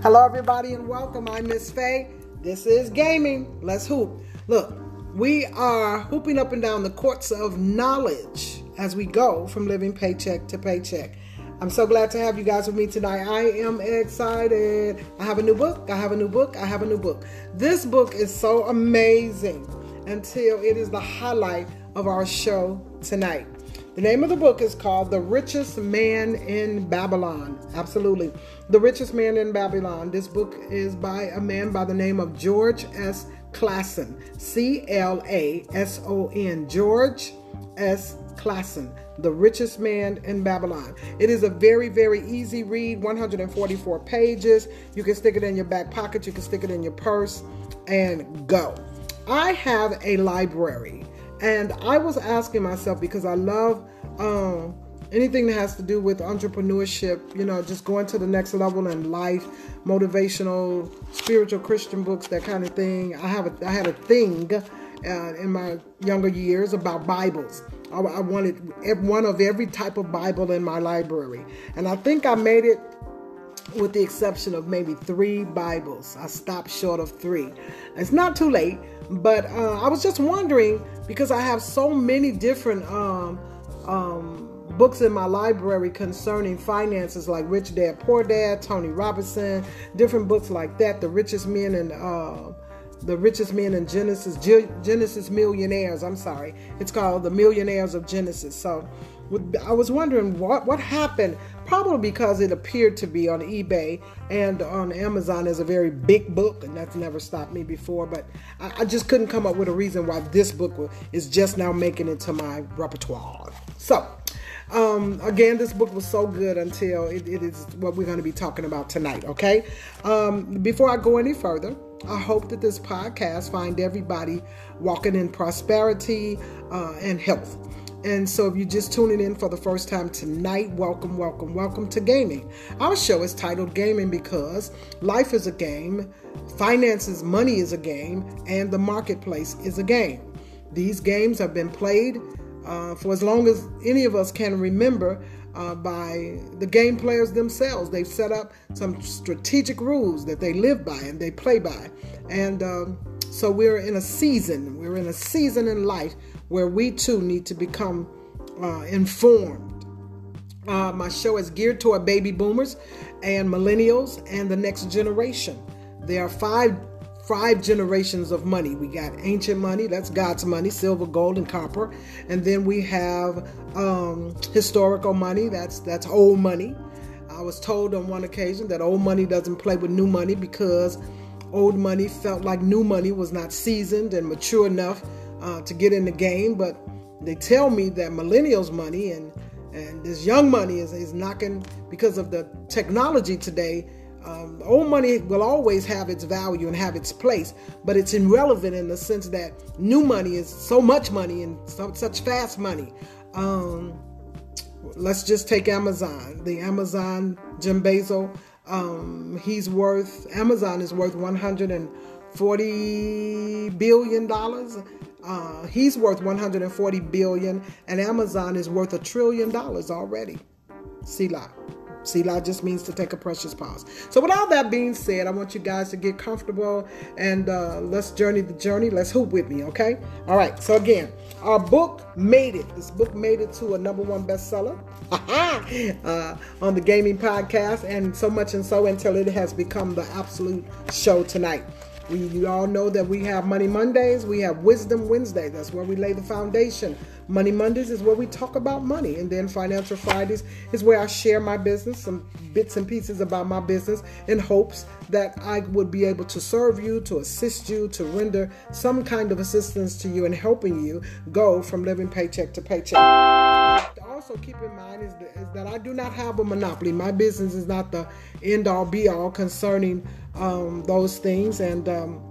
Hello, everybody, and welcome. I'm Miss Faye. This is gaming. Let's hoop. Look, we are hooping up and down the courts of knowledge as we go from living paycheck to paycheck. I'm so glad to have you guys with me tonight. I am excited. I have a new book. I have a new book. I have a new book. This book is so amazing until it is the highlight of our show tonight. The name of the book is called The Richest Man in Babylon. Absolutely. The Richest Man in Babylon. This book is by a man by the name of George S. Clason. C L A S O N. George S. Clason. The Richest Man in Babylon. It is a very, very easy read, 144 pages. You can stick it in your back pocket, you can stick it in your purse, and go. I have a library and I was asking myself because I love um, anything that has to do with entrepreneurship, you know, just going to the next level in life, motivational, spiritual Christian books, that kind of thing. I have a, I had a thing uh, in my younger years about Bibles. I, I wanted one of every type of Bible in my library, and I think I made it with the exception of maybe three Bibles. I stopped short of three. It's not too late, but uh, I was just wondering because I have so many different um, um, books in my library concerning finances, like Rich Dad Poor Dad, Tony Robinson, different books like that. The richest men and uh, the richest men in Genesis, Genesis millionaires. I'm sorry, it's called the Millionaires of Genesis. So I was wondering what what happened. Probably because it appeared to be on eBay and on Amazon as a very big book, and that's never stopped me before. But I, I just couldn't come up with a reason why this book is just now making it to my repertoire. So. Um, again, this book was so good until it, it is what we're going to be talking about tonight. Okay. Um, before I go any further, I hope that this podcast find everybody walking in prosperity uh, and health. And so, if you're just tuning in for the first time tonight, welcome, welcome, welcome to Gaming. Our show is titled Gaming because life is a game, finances, money is a game, and the marketplace is a game. These games have been played uh, for as long as any of us can remember uh, by the game players themselves. They've set up some strategic rules that they live by and they play by. And um, so we're in a season, we're in a season in life where we too need to become uh, informed. Uh, my show is geared toward baby boomers and millennials and the next generation. There are five five generations of money. We got ancient money, that's God's money, silver, gold, and copper, and then we have um, historical money. That's that's old money. I was told on one occasion that old money doesn't play with new money because old money felt like new money was not seasoned and mature enough uh, to get in the game, but they tell me that millennials' money and and this young money is, is knocking because of the technology today. Um, old money will always have its value and have its place, but it's irrelevant in the sense that new money is so much money and so, such fast money. Um, let's just take Amazon. The Amazon Jim Bezos, um, he's worth Amazon is worth 140 billion dollars uh, he's worth 140 billion, and Amazon is worth a trillion dollars already. Selah. Selah just means to take a precious pause. So, with all that being said, I want you guys to get comfortable and uh, let's journey the journey. Let's hoop with me, okay? All right. So, again, our book made it. This book made it to a number one bestseller uh, on the gaming podcast, and so much and so until it has become the absolute show tonight. We, you all know that we have Money Mondays, we have Wisdom Wednesday. That's where we lay the foundation. Money Mondays is where we talk about money. And then Financial Fridays is where I share my business, some bits and pieces about my business in hopes that I would be able to serve you, to assist you, to render some kind of assistance to you in helping you go from living paycheck to paycheck. Also, keep in mind is that, is that I do not have a monopoly. My business is not the end all be all concerning um, those things. And um,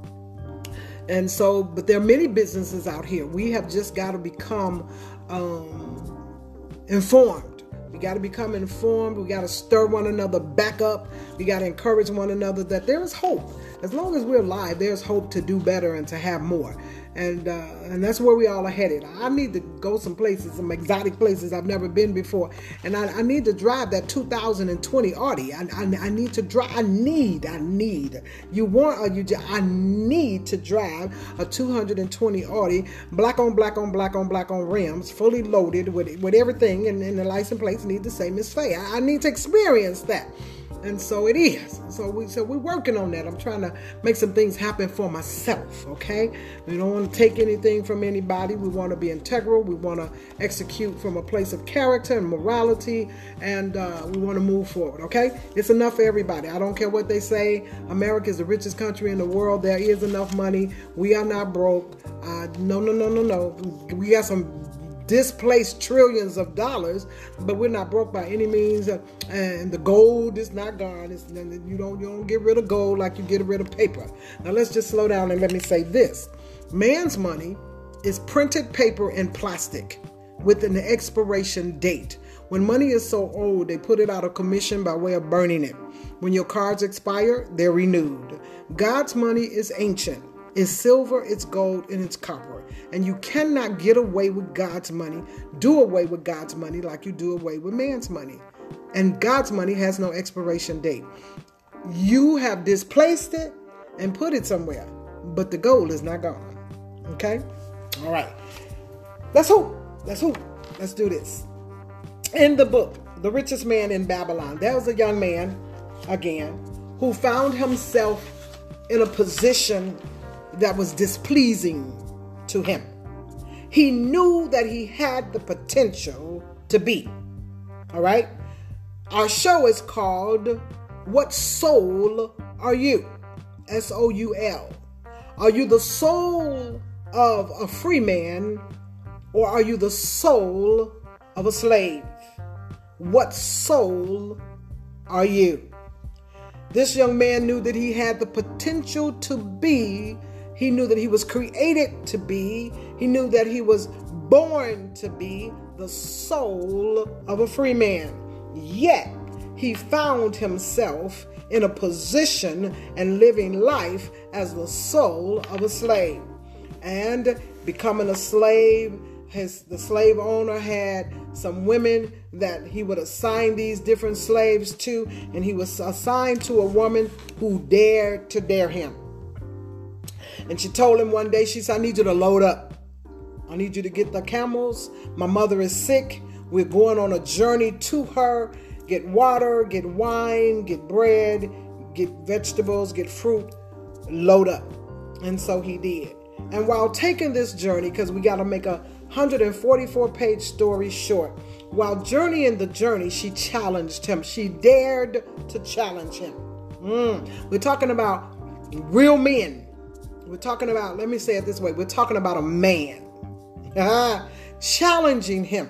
and so, but there are many businesses out here. We have just got to become um, informed. We got to become informed. We got to stir one another back up. We got to encourage one another that there is hope. As long as we're alive, there's hope to do better and to have more. And uh, and that's where we all are headed. I need to go some places, some exotic places I've never been before, and I, I need to drive that 2020 Audi. I, I, I, need to drive. I need. I need. You want or you? I need to drive a 220 Audi, black on black on black on black on rims, fully loaded with with everything, and, and the license plates need the same as Faye. I, I need to experience that and so it is. So we so we're working on that. I'm trying to make some things happen for myself. Okay, we don't want to take anything from anybody. We want to be integral. We want to execute from a place of character and morality, and uh, we want to move forward. Okay, it's enough for everybody. I don't care what they say. America is the richest country in the world. There is enough money. We are not broke. Uh, no, no, no, no, no. We got some displaced trillions of dollars, but we're not broke by any means. Uh, and the gold is not gone. It's, you don't you don't get rid of gold like you get rid of paper. Now let's just slow down and let me say this: man's money is printed paper and plastic with an expiration date. When money is so old, they put it out of commission by way of burning it. When your cards expire, they're renewed. God's money is ancient. It's silver, it's gold, and it's copper. And you cannot get away with God's money, do away with God's money like you do away with man's money. And God's money has no expiration date. You have displaced it and put it somewhere, but the gold is not gone. Okay? All right. Let's hope. Let's hope. Let's do this. In the book, The Richest Man in Babylon, there was a young man, again, who found himself in a position that was displeasing to him. He knew that he had the potential to be. All right? Our show is called What Soul Are You? S O U L. Are you the soul of a free man or are you the soul of a slave? What soul are you? This young man knew that he had the potential to be he knew that he was created to be. He knew that he was born to be the soul of a free man. Yet, he found himself in a position and living life as the soul of a slave. And becoming a slave, his the slave owner had some women that he would assign these different slaves to, and he was assigned to a woman who dared to dare him. And she told him one day, she said, I need you to load up. I need you to get the camels. My mother is sick. We're going on a journey to her. Get water, get wine, get bread, get vegetables, get fruit. Load up. And so he did. And while taking this journey, because we got to make a 144 page story short, while journeying the journey, she challenged him. She dared to challenge him. Mm. We're talking about real men we're talking about, let me say it this way we're talking about a man uh-huh, challenging him.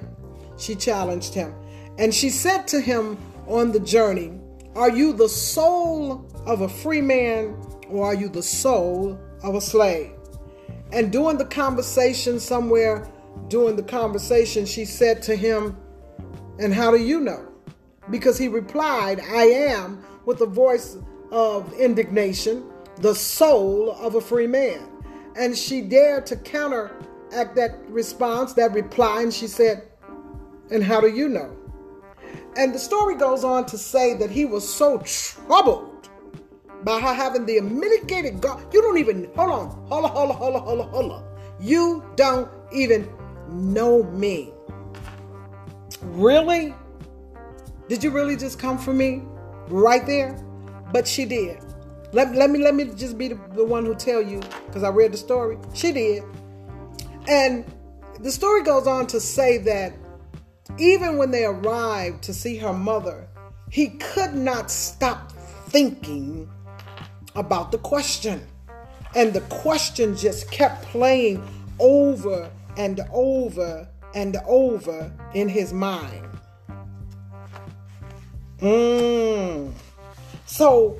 She challenged him. And she said to him on the journey, Are you the soul of a free man or are you the soul of a slave? And during the conversation, somewhere during the conversation, she said to him, And how do you know? Because he replied, I am, with a voice of indignation the soul of a free man. And she dared to counteract that response, that reply, and she said, And how do you know? And the story goes on to say that he was so troubled by her having the mitigated God. You don't even, hold on, hold on, hold on, hold on, hold on, hold on. You don't even know me. Really? Did you really just come for me right there? But she did. Let, let me let me just be the, the one who tell you because I read the story. She did. And the story goes on to say that even when they arrived to see her mother, he could not stop thinking about the question. And the question just kept playing over and over and over in his mind. Mm. So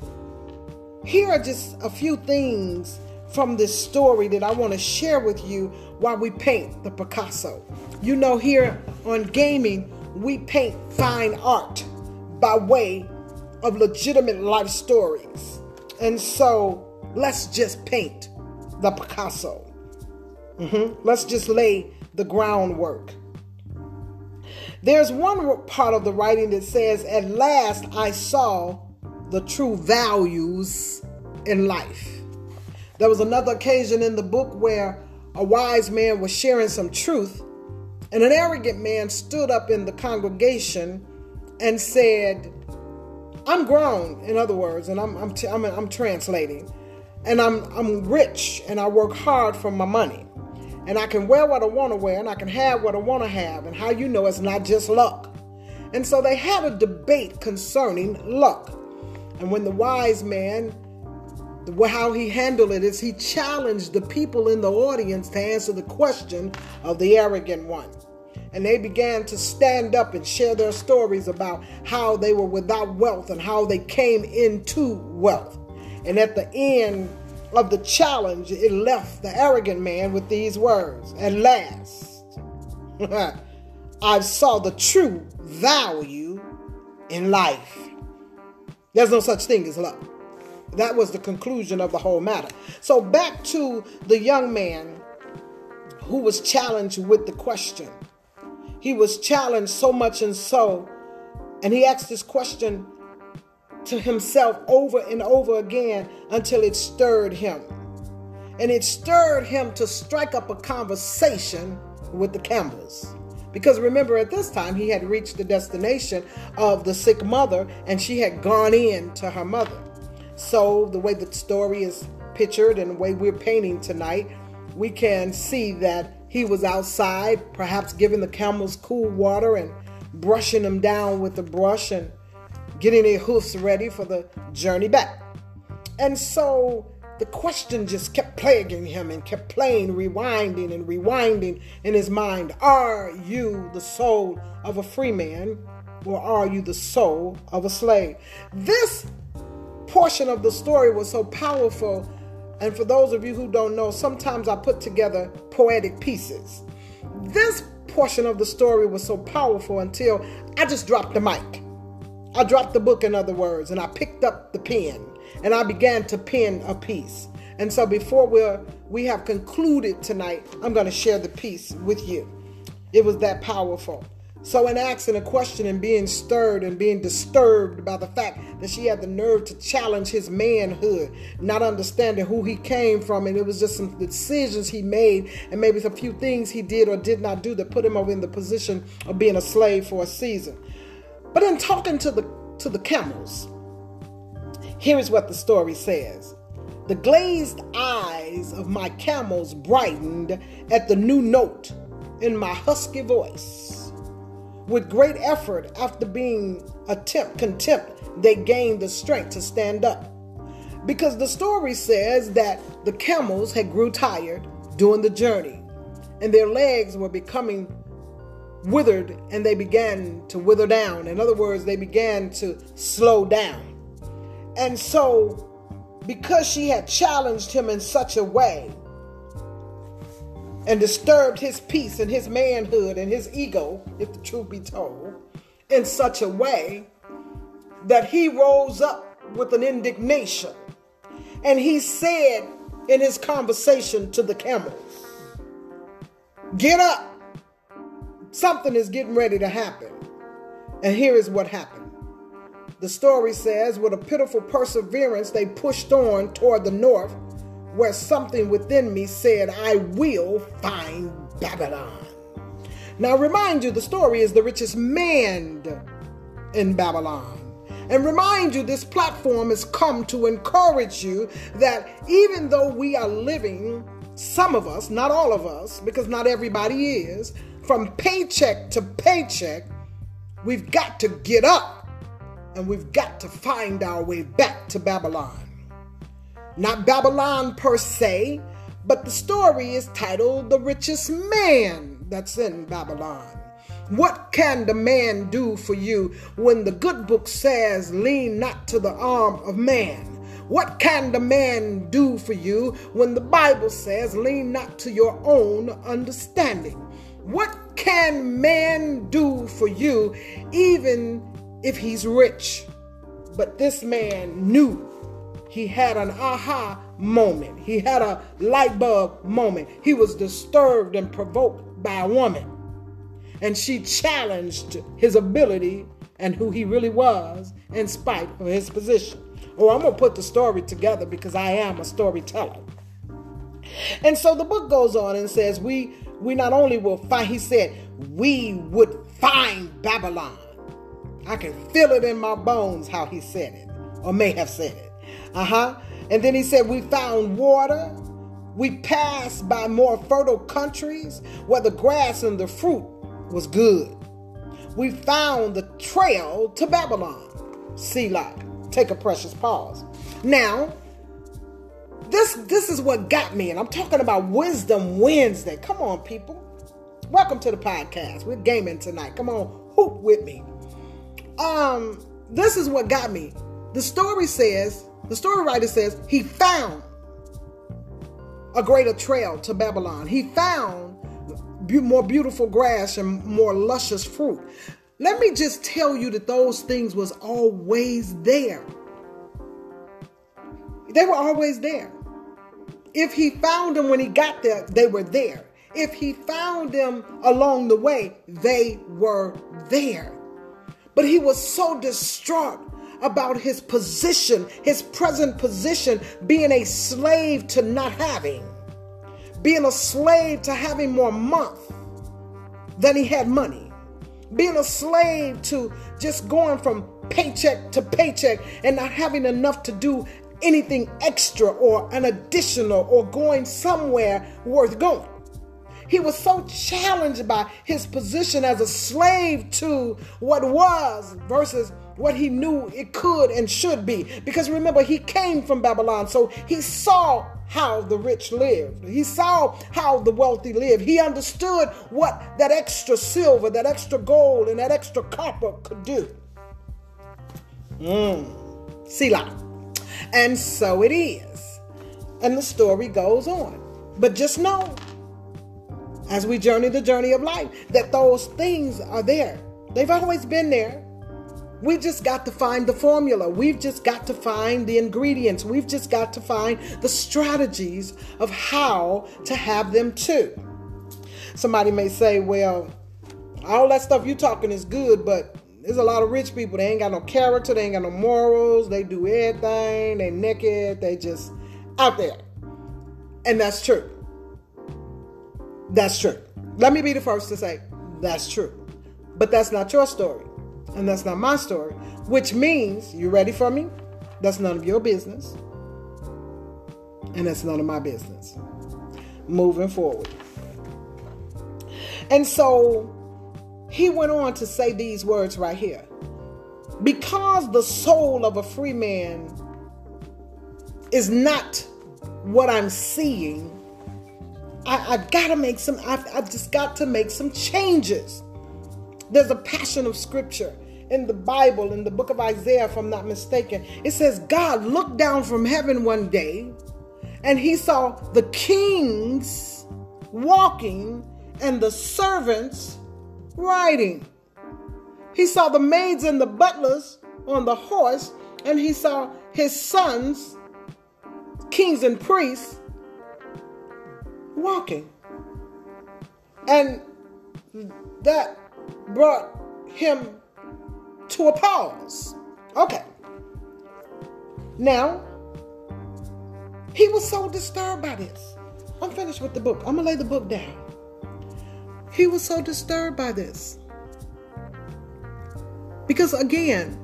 here are just a few things from this story that I want to share with you while we paint the Picasso. You know, here on gaming, we paint fine art by way of legitimate life stories. And so let's just paint the Picasso. Mm-hmm. Let's just lay the groundwork. There's one part of the writing that says, At last I saw the true values in life. There was another occasion in the book where a wise man was sharing some truth, and an arrogant man stood up in the congregation and said, I'm grown, in other words, and I'm, I'm, t- I'm, I'm translating, and I'm, I'm rich and I work hard for my money. And I can wear what I want to wear and I can have what I want to have. And how you know it's not just luck. And so they had a debate concerning luck. And when the wise man how he handled it is he challenged the people in the audience to answer the question of the arrogant one. And they began to stand up and share their stories about how they were without wealth and how they came into wealth. And at the end of the challenge, it left the arrogant man with these words At last, I saw the true value in life. There's no such thing as luck. That was the conclusion of the whole matter. So, back to the young man who was challenged with the question. He was challenged so much and so, and he asked this question to himself over and over again until it stirred him. And it stirred him to strike up a conversation with the camels. Because remember, at this time, he had reached the destination of the sick mother and she had gone in to her mother. So, the way the story is pictured and the way we're painting tonight, we can see that he was outside, perhaps giving the camels cool water and brushing them down with the brush and getting their hoofs ready for the journey back. And so the question just kept plaguing him and kept playing, rewinding and rewinding in his mind Are you the soul of a free man or are you the soul of a slave? This portion of the story was so powerful. And for those of you who don't know, sometimes I put together poetic pieces. This portion of the story was so powerful until I just dropped the mic. I dropped the book, in other words, and I picked up the pen and I began to pen a piece. And so before we we have concluded tonight, I'm going to share the piece with you. It was that powerful. So, in asking a question and being stirred and being disturbed by the fact that she had the nerve to challenge his manhood, not understanding who he came from, and it was just some decisions he made, and maybe a few things he did or did not do that put him over in the position of being a slave for a season. But in talking to the to the camels, here is what the story says. The glazed eyes of my camels brightened at the new note in my husky voice. With great effort, after being attempt contempt, they gained the strength to stand up. Because the story says that the camels had grew tired during the journey, and their legs were becoming withered and they began to wither down. In other words, they began to slow down. And so, because she had challenged him in such a way and disturbed his peace and his manhood and his ego, if the truth be told, in such a way that he rose up with an indignation. And he said in his conversation to the camels, Get up. Something is getting ready to happen. And here is what happened. The story says, with a pitiful perseverance, they pushed on toward the north where something within me said, I will find Babylon. Now, remind you, the story is the richest man in Babylon. And remind you, this platform has come to encourage you that even though we are living, some of us, not all of us, because not everybody is, from paycheck to paycheck, we've got to get up and we've got to find our way back to Babylon. Not Babylon per se, but the story is titled The Richest Man That's in Babylon. What can the man do for you when the good book says, Lean not to the arm of man? What can the man do for you when the Bible says, Lean not to your own understanding? What can man do for you even if he's rich? But this man knew he had an aha moment. He had a light bulb moment. He was disturbed and provoked by a woman. And she challenged his ability and who he really was in spite of his position. Oh, I'm going to put the story together because I am a storyteller. And so the book goes on and says, We we not only will find, he said, we would find Babylon. I can feel it in my bones how he said it, or may have said it. Uh-huh. And then he said, We found water. We passed by more fertile countries where the grass and the fruit was good. We found the trail to Babylon. Selah. Take a precious pause. Now, this this is what got me, and I'm talking about Wisdom Wednesday. Come on, people. Welcome to the podcast. We're gaming tonight. Come on, hoop with me. Um, this is what got me. The story says, the story writer says, he found a greater trail to Babylon. He found more beautiful grass and more luscious fruit. Let me just tell you that those things was always there. They were always there. If he found them when he got there, they were there. If he found them along the way, they were there. But he was so distraught about his position, his present position, being a slave to not having, being a slave to having more month than he had money, being a slave to just going from paycheck to paycheck and not having enough to do anything extra or an additional or going somewhere worth going. He was so challenged by his position as a slave to what was versus what he knew it could and should be. Because remember, he came from Babylon, so he saw how the rich lived. He saw how the wealthy lived. He understood what that extra silver, that extra gold, and that extra copper could do. Mmm. Selah. And so it is. And the story goes on. But just know, as we journey the journey of life, that those things are there. They've always been there. We just got to find the formula. We've just got to find the ingredients. We've just got to find the strategies of how to have them too. Somebody may say, well, all that stuff you're talking is good, but there's a lot of rich people. They ain't got no character. They ain't got no morals. They do everything. They naked. They just out there. And that's true. That's true. Let me be the first to say that's true. But that's not your story. And that's not my story. Which means, you ready for me? That's none of your business. And that's none of my business. Moving forward. And so he went on to say these words right here. Because the soul of a free man is not what I'm seeing, I, I gotta make some, I've, I've just got to make some changes. There's a passion of scripture in the Bible, in the book of Isaiah, if I'm not mistaken. It says, God looked down from heaven one day and he saw the kings walking and the servants riding. He saw the maids and the butlers on the horse, and he saw his sons, kings and priests, walking. And that brought him to a pause. Okay. Now, he was so disturbed by this. I'm finished with the book. I'm going to lay the book down. He was so disturbed by this. Because again,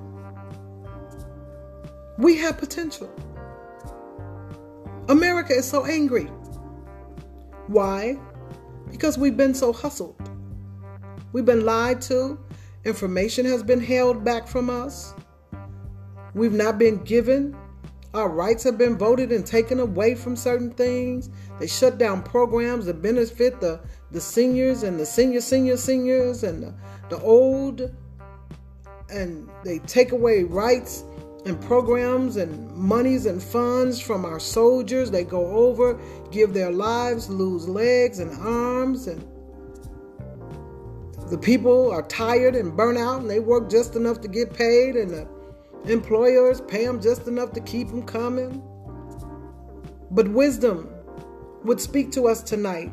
we have potential. America is so angry. Why? Because we've been so hustled. We've been lied to. Information has been held back from us. We've not been given. Our rights have been voted and taken away from certain things. They shut down programs that benefit the the seniors and the senior, senior, seniors and the, the old, and they take away rights and programs and monies and funds from our soldiers. They go over, give their lives, lose legs and arms, and the people are tired and burnt out, and they work just enough to get paid, and the employers pay them just enough to keep them coming. But wisdom would speak to us tonight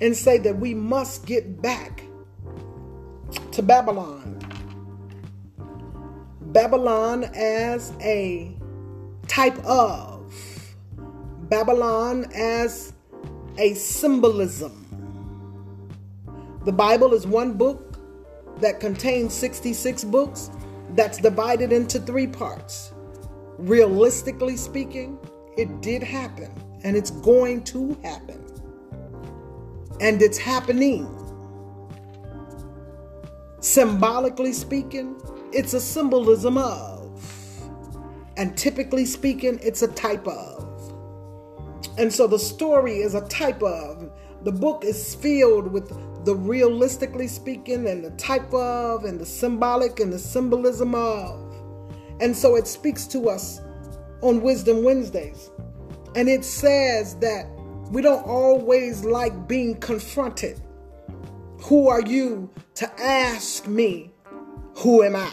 and say that we must get back to Babylon. Babylon as a type of, Babylon as a symbolism. The Bible is one book that contains 66 books that's divided into three parts. Realistically speaking, it did happen and it's going to happen. And it's happening. Symbolically speaking, it's a symbolism of. And typically speaking, it's a type of. And so the story is a type of. The book is filled with the realistically speaking and the type of and the symbolic and the symbolism of. And so it speaks to us on Wisdom Wednesdays. And it says that we don't always like being confronted. Who are you to ask me, Who am I?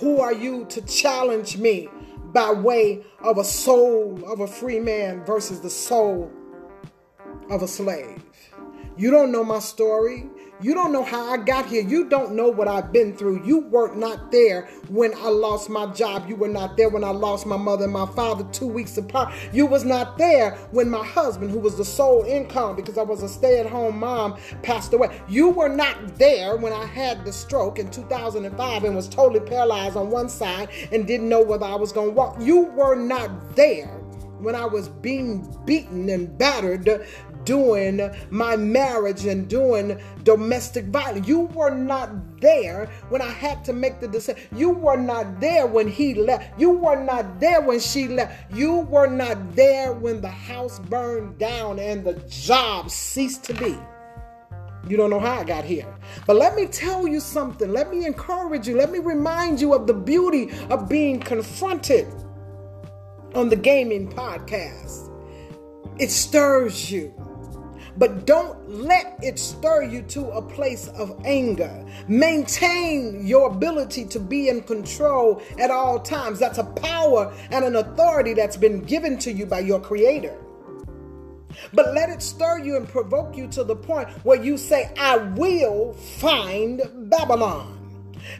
Who are you to challenge me by way of a soul of a free man versus the soul of a slave? You don't know my story. You don't know how I got here. You don't know what I've been through. You weren't not there when I lost my job. You were not there when I lost my mother and my father two weeks apart. You was not there when my husband, who was the sole income because I was a stay-at-home mom, passed away. You were not there when I had the stroke in 2005 and was totally paralyzed on one side and didn't know whether I was going to walk. You were not there when I was being beaten and battered doing my marriage and doing domestic violence. You were not there when I had to make the decision. You were not there when he left. You were not there when she left. You were not there when the house burned down and the job ceased to be. You don't know how I got here. But let me tell you something. Let me encourage you. Let me remind you of the beauty of being confronted on the gaming podcast. It stirs you. But don't let it stir you to a place of anger. Maintain your ability to be in control at all times. That's a power and an authority that's been given to you by your Creator. But let it stir you and provoke you to the point where you say, I will find Babylon.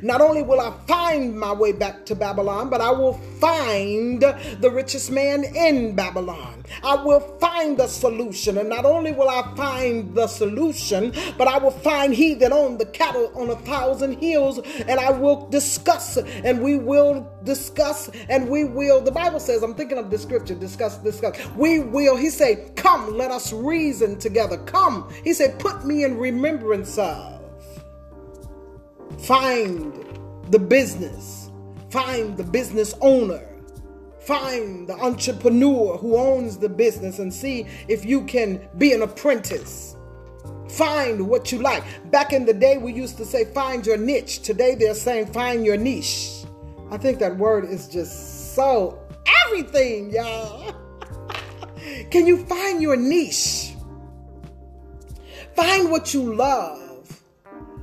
Not only will I find my way back to Babylon, but I will find the richest man in Babylon. I will find the solution. And not only will I find the solution, but I will find he that owned the cattle on a thousand hills. And I will discuss, and we will discuss, and we will. The Bible says, I'm thinking of the scripture, discuss, discuss. We will, he said, Come, let us reason together. Come, he said, Put me in remembrance of. Find the business. Find the business owner. Find the entrepreneur who owns the business and see if you can be an apprentice. Find what you like. Back in the day, we used to say, find your niche. Today, they're saying, find your niche. I think that word is just so everything, y'all. Can you find your niche? Find what you love.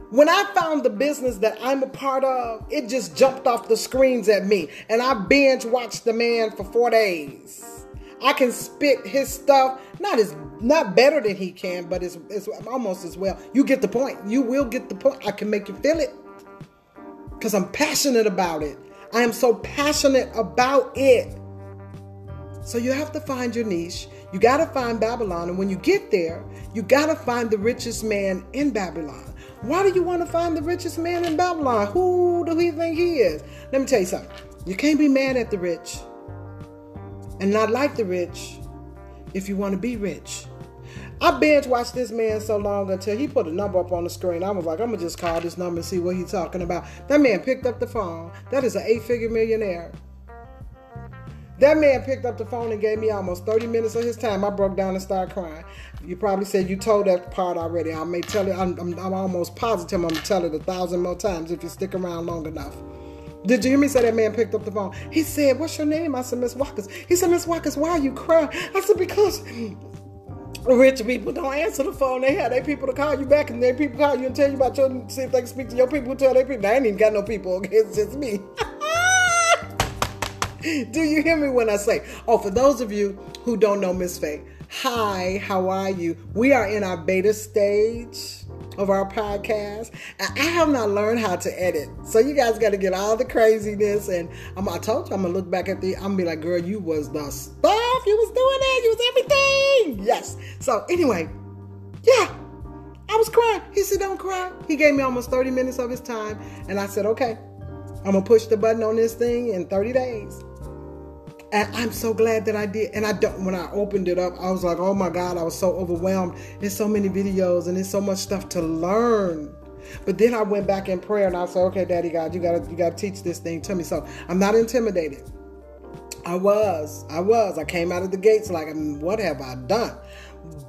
When I found the business that I'm a part of, it just jumped off the screens at me. And I binge watched the man for four days. I can spit his stuff, not as not better than he can, but it's, it's almost as well. You get the point. You will get the point. I can make you feel it. Because I'm passionate about it. I am so passionate about it. So you have to find your niche. You got to find Babylon. And when you get there, you got to find the richest man in Babylon. Why do you want to find the richest man in Babylon? Who do he think he is? Let me tell you something. You can't be mad at the rich and not like the rich if you want to be rich. I binge watched this man so long until he put a number up on the screen. I was like, I'm gonna just call this number and see what he's talking about. That man picked up the phone. That is an eight-figure millionaire. That man picked up the phone and gave me almost 30 minutes of his time. I broke down and started crying. You probably said you told that part already. I may tell it. I'm, I'm, I'm almost positive I'm to tell it a thousand more times if you stick around long enough. Did you hear me say that man picked up the phone? He said, What's your name? I said, Miss Walkers." He said, Miss Walkers, why are you crying? I said, Because rich people don't answer the phone. They have their people to call you back, and their people call you and tell you about your, see if they can speak to your people, tell their people. I ain't even got no people, okay? It's just me. Do you hear me when I say, oh, for those of you who don't know Miss Faye, hi, how are you? We are in our beta stage of our podcast. I have not learned how to edit. So you guys got to get all the craziness. And I'm, I told you, I'm going to look back at the, I'm going to be like, girl, you was the stuff. You was doing it. You was everything. Yes. So anyway, yeah, I was crying. He said, don't cry. He gave me almost 30 minutes of his time. And I said, okay, I'm going to push the button on this thing in 30 days. And I'm so glad that I did. And I don't when I opened it up, I was like, oh my God, I was so overwhelmed. There's so many videos and there's so much stuff to learn. But then I went back in prayer and I said, okay, Daddy God, you gotta you gotta teach this thing to me. So I'm not intimidated. I was. I was. I came out of the gates like, mm, what have I done?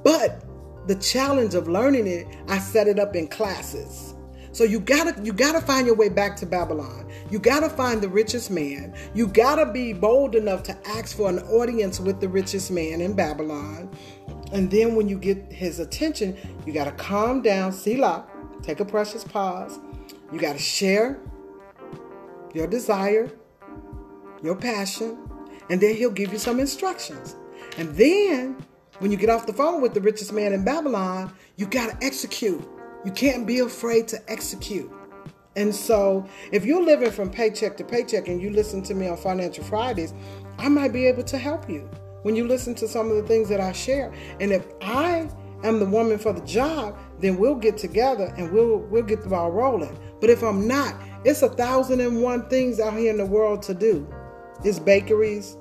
But the challenge of learning it, I set it up in classes. So you gotta you gotta find your way back to Babylon. You got to find the richest man. You got to be bold enough to ask for an audience with the richest man in Babylon. And then when you get his attention, you got to calm down, Selah, take a precious pause. You got to share your desire, your passion, and then he'll give you some instructions. And then when you get off the phone with the richest man in Babylon, you got to execute. You can't be afraid to execute. And so, if you're living from paycheck to paycheck and you listen to me on Financial Fridays, I might be able to help you when you listen to some of the things that I share. And if I am the woman for the job, then we'll get together and we'll we'll get the ball rolling. But if I'm not, it's a thousand and one things out here in the world to do. It's bakeries,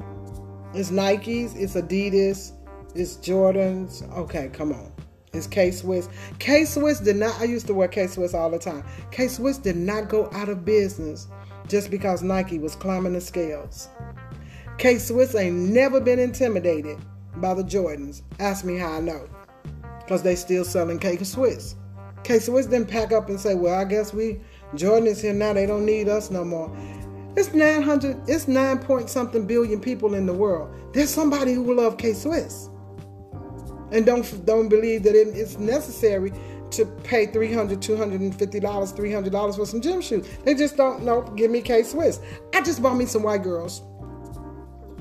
it's Nikes, it's Adidas, it's Jordans. Okay, come on is K Swiss. K Swiss did not, I used to wear K Swiss all the time. K Swiss did not go out of business just because Nike was climbing the scales. K Swiss ain't never been intimidated by the Jordans. Ask me how I know. Because they still selling K Swiss. K Swiss didn't pack up and say, well, I guess we, Jordan is here now, they don't need us no more. It's 900, it's 9 point something billion people in the world. There's somebody who will love K Swiss and don't don't believe that it, it's necessary to pay $300, 250 dollars 300 dollars for some gym shoes. They just don't know give me k swiss. I just bought me some white girls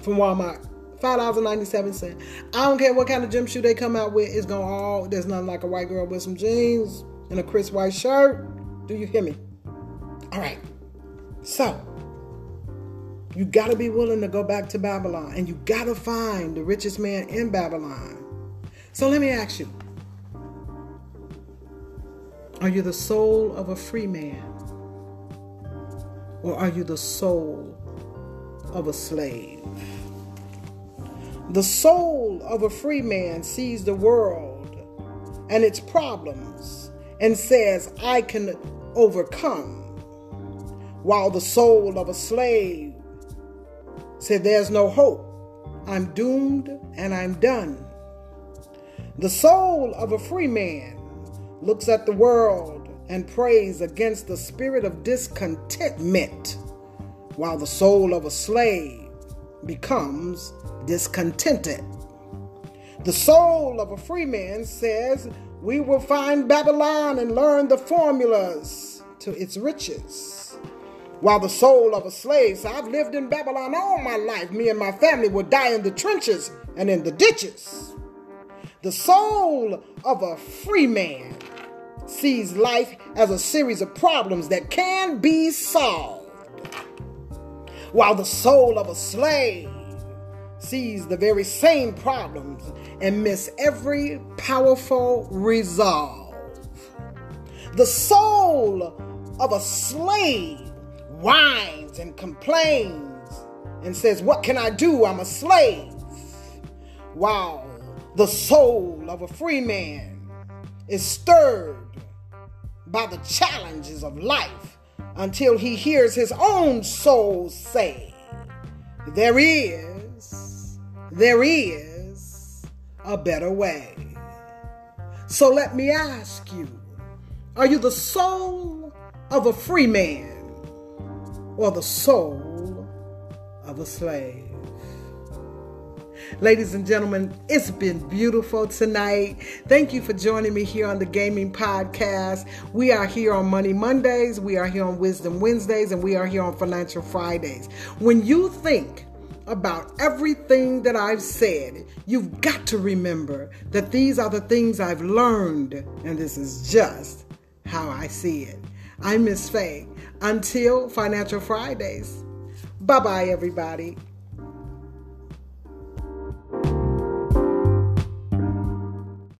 from walmart. five dollars and 97 cents. I don't care what kind of gym shoe they come out with. It's gonna all there's nothing like a white girl with some jeans and a crisp white shirt. Do you hear me? All right. So you got to be willing to go back to babylon and you got to find the richest man in babylon so let me ask you Are you the soul of a free man? Or are you the soul of a slave? The soul of a free man sees the world and its problems and says, I can overcome. While the soul of a slave said, There's no hope. I'm doomed and I'm done. The soul of a free man looks at the world and prays against the spirit of discontentment, while the soul of a slave becomes discontented. The soul of a free man says, We will find Babylon and learn the formulas to its riches. While the soul of a slave says, I've lived in Babylon all my life. Me and my family will die in the trenches and in the ditches. The soul of a free man sees life as a series of problems that can be solved, while the soul of a slave sees the very same problems and miss every powerful resolve. The soul of a slave whines and complains and says, What can I do? I'm a slave. While the soul of a free man is stirred by the challenges of life until he hears his own soul say, There is, there is a better way. So let me ask you are you the soul of a free man or the soul of a slave? Ladies and gentlemen, it's been beautiful tonight. Thank you for joining me here on the Gaming Podcast. We are here on Money Mondays, we are here on Wisdom Wednesdays, and we are here on Financial Fridays. When you think about everything that I've said, you've got to remember that these are the things I've learned, and this is just how I see it. I'm Miss Faye. Until Financial Fridays. Bye bye, everybody.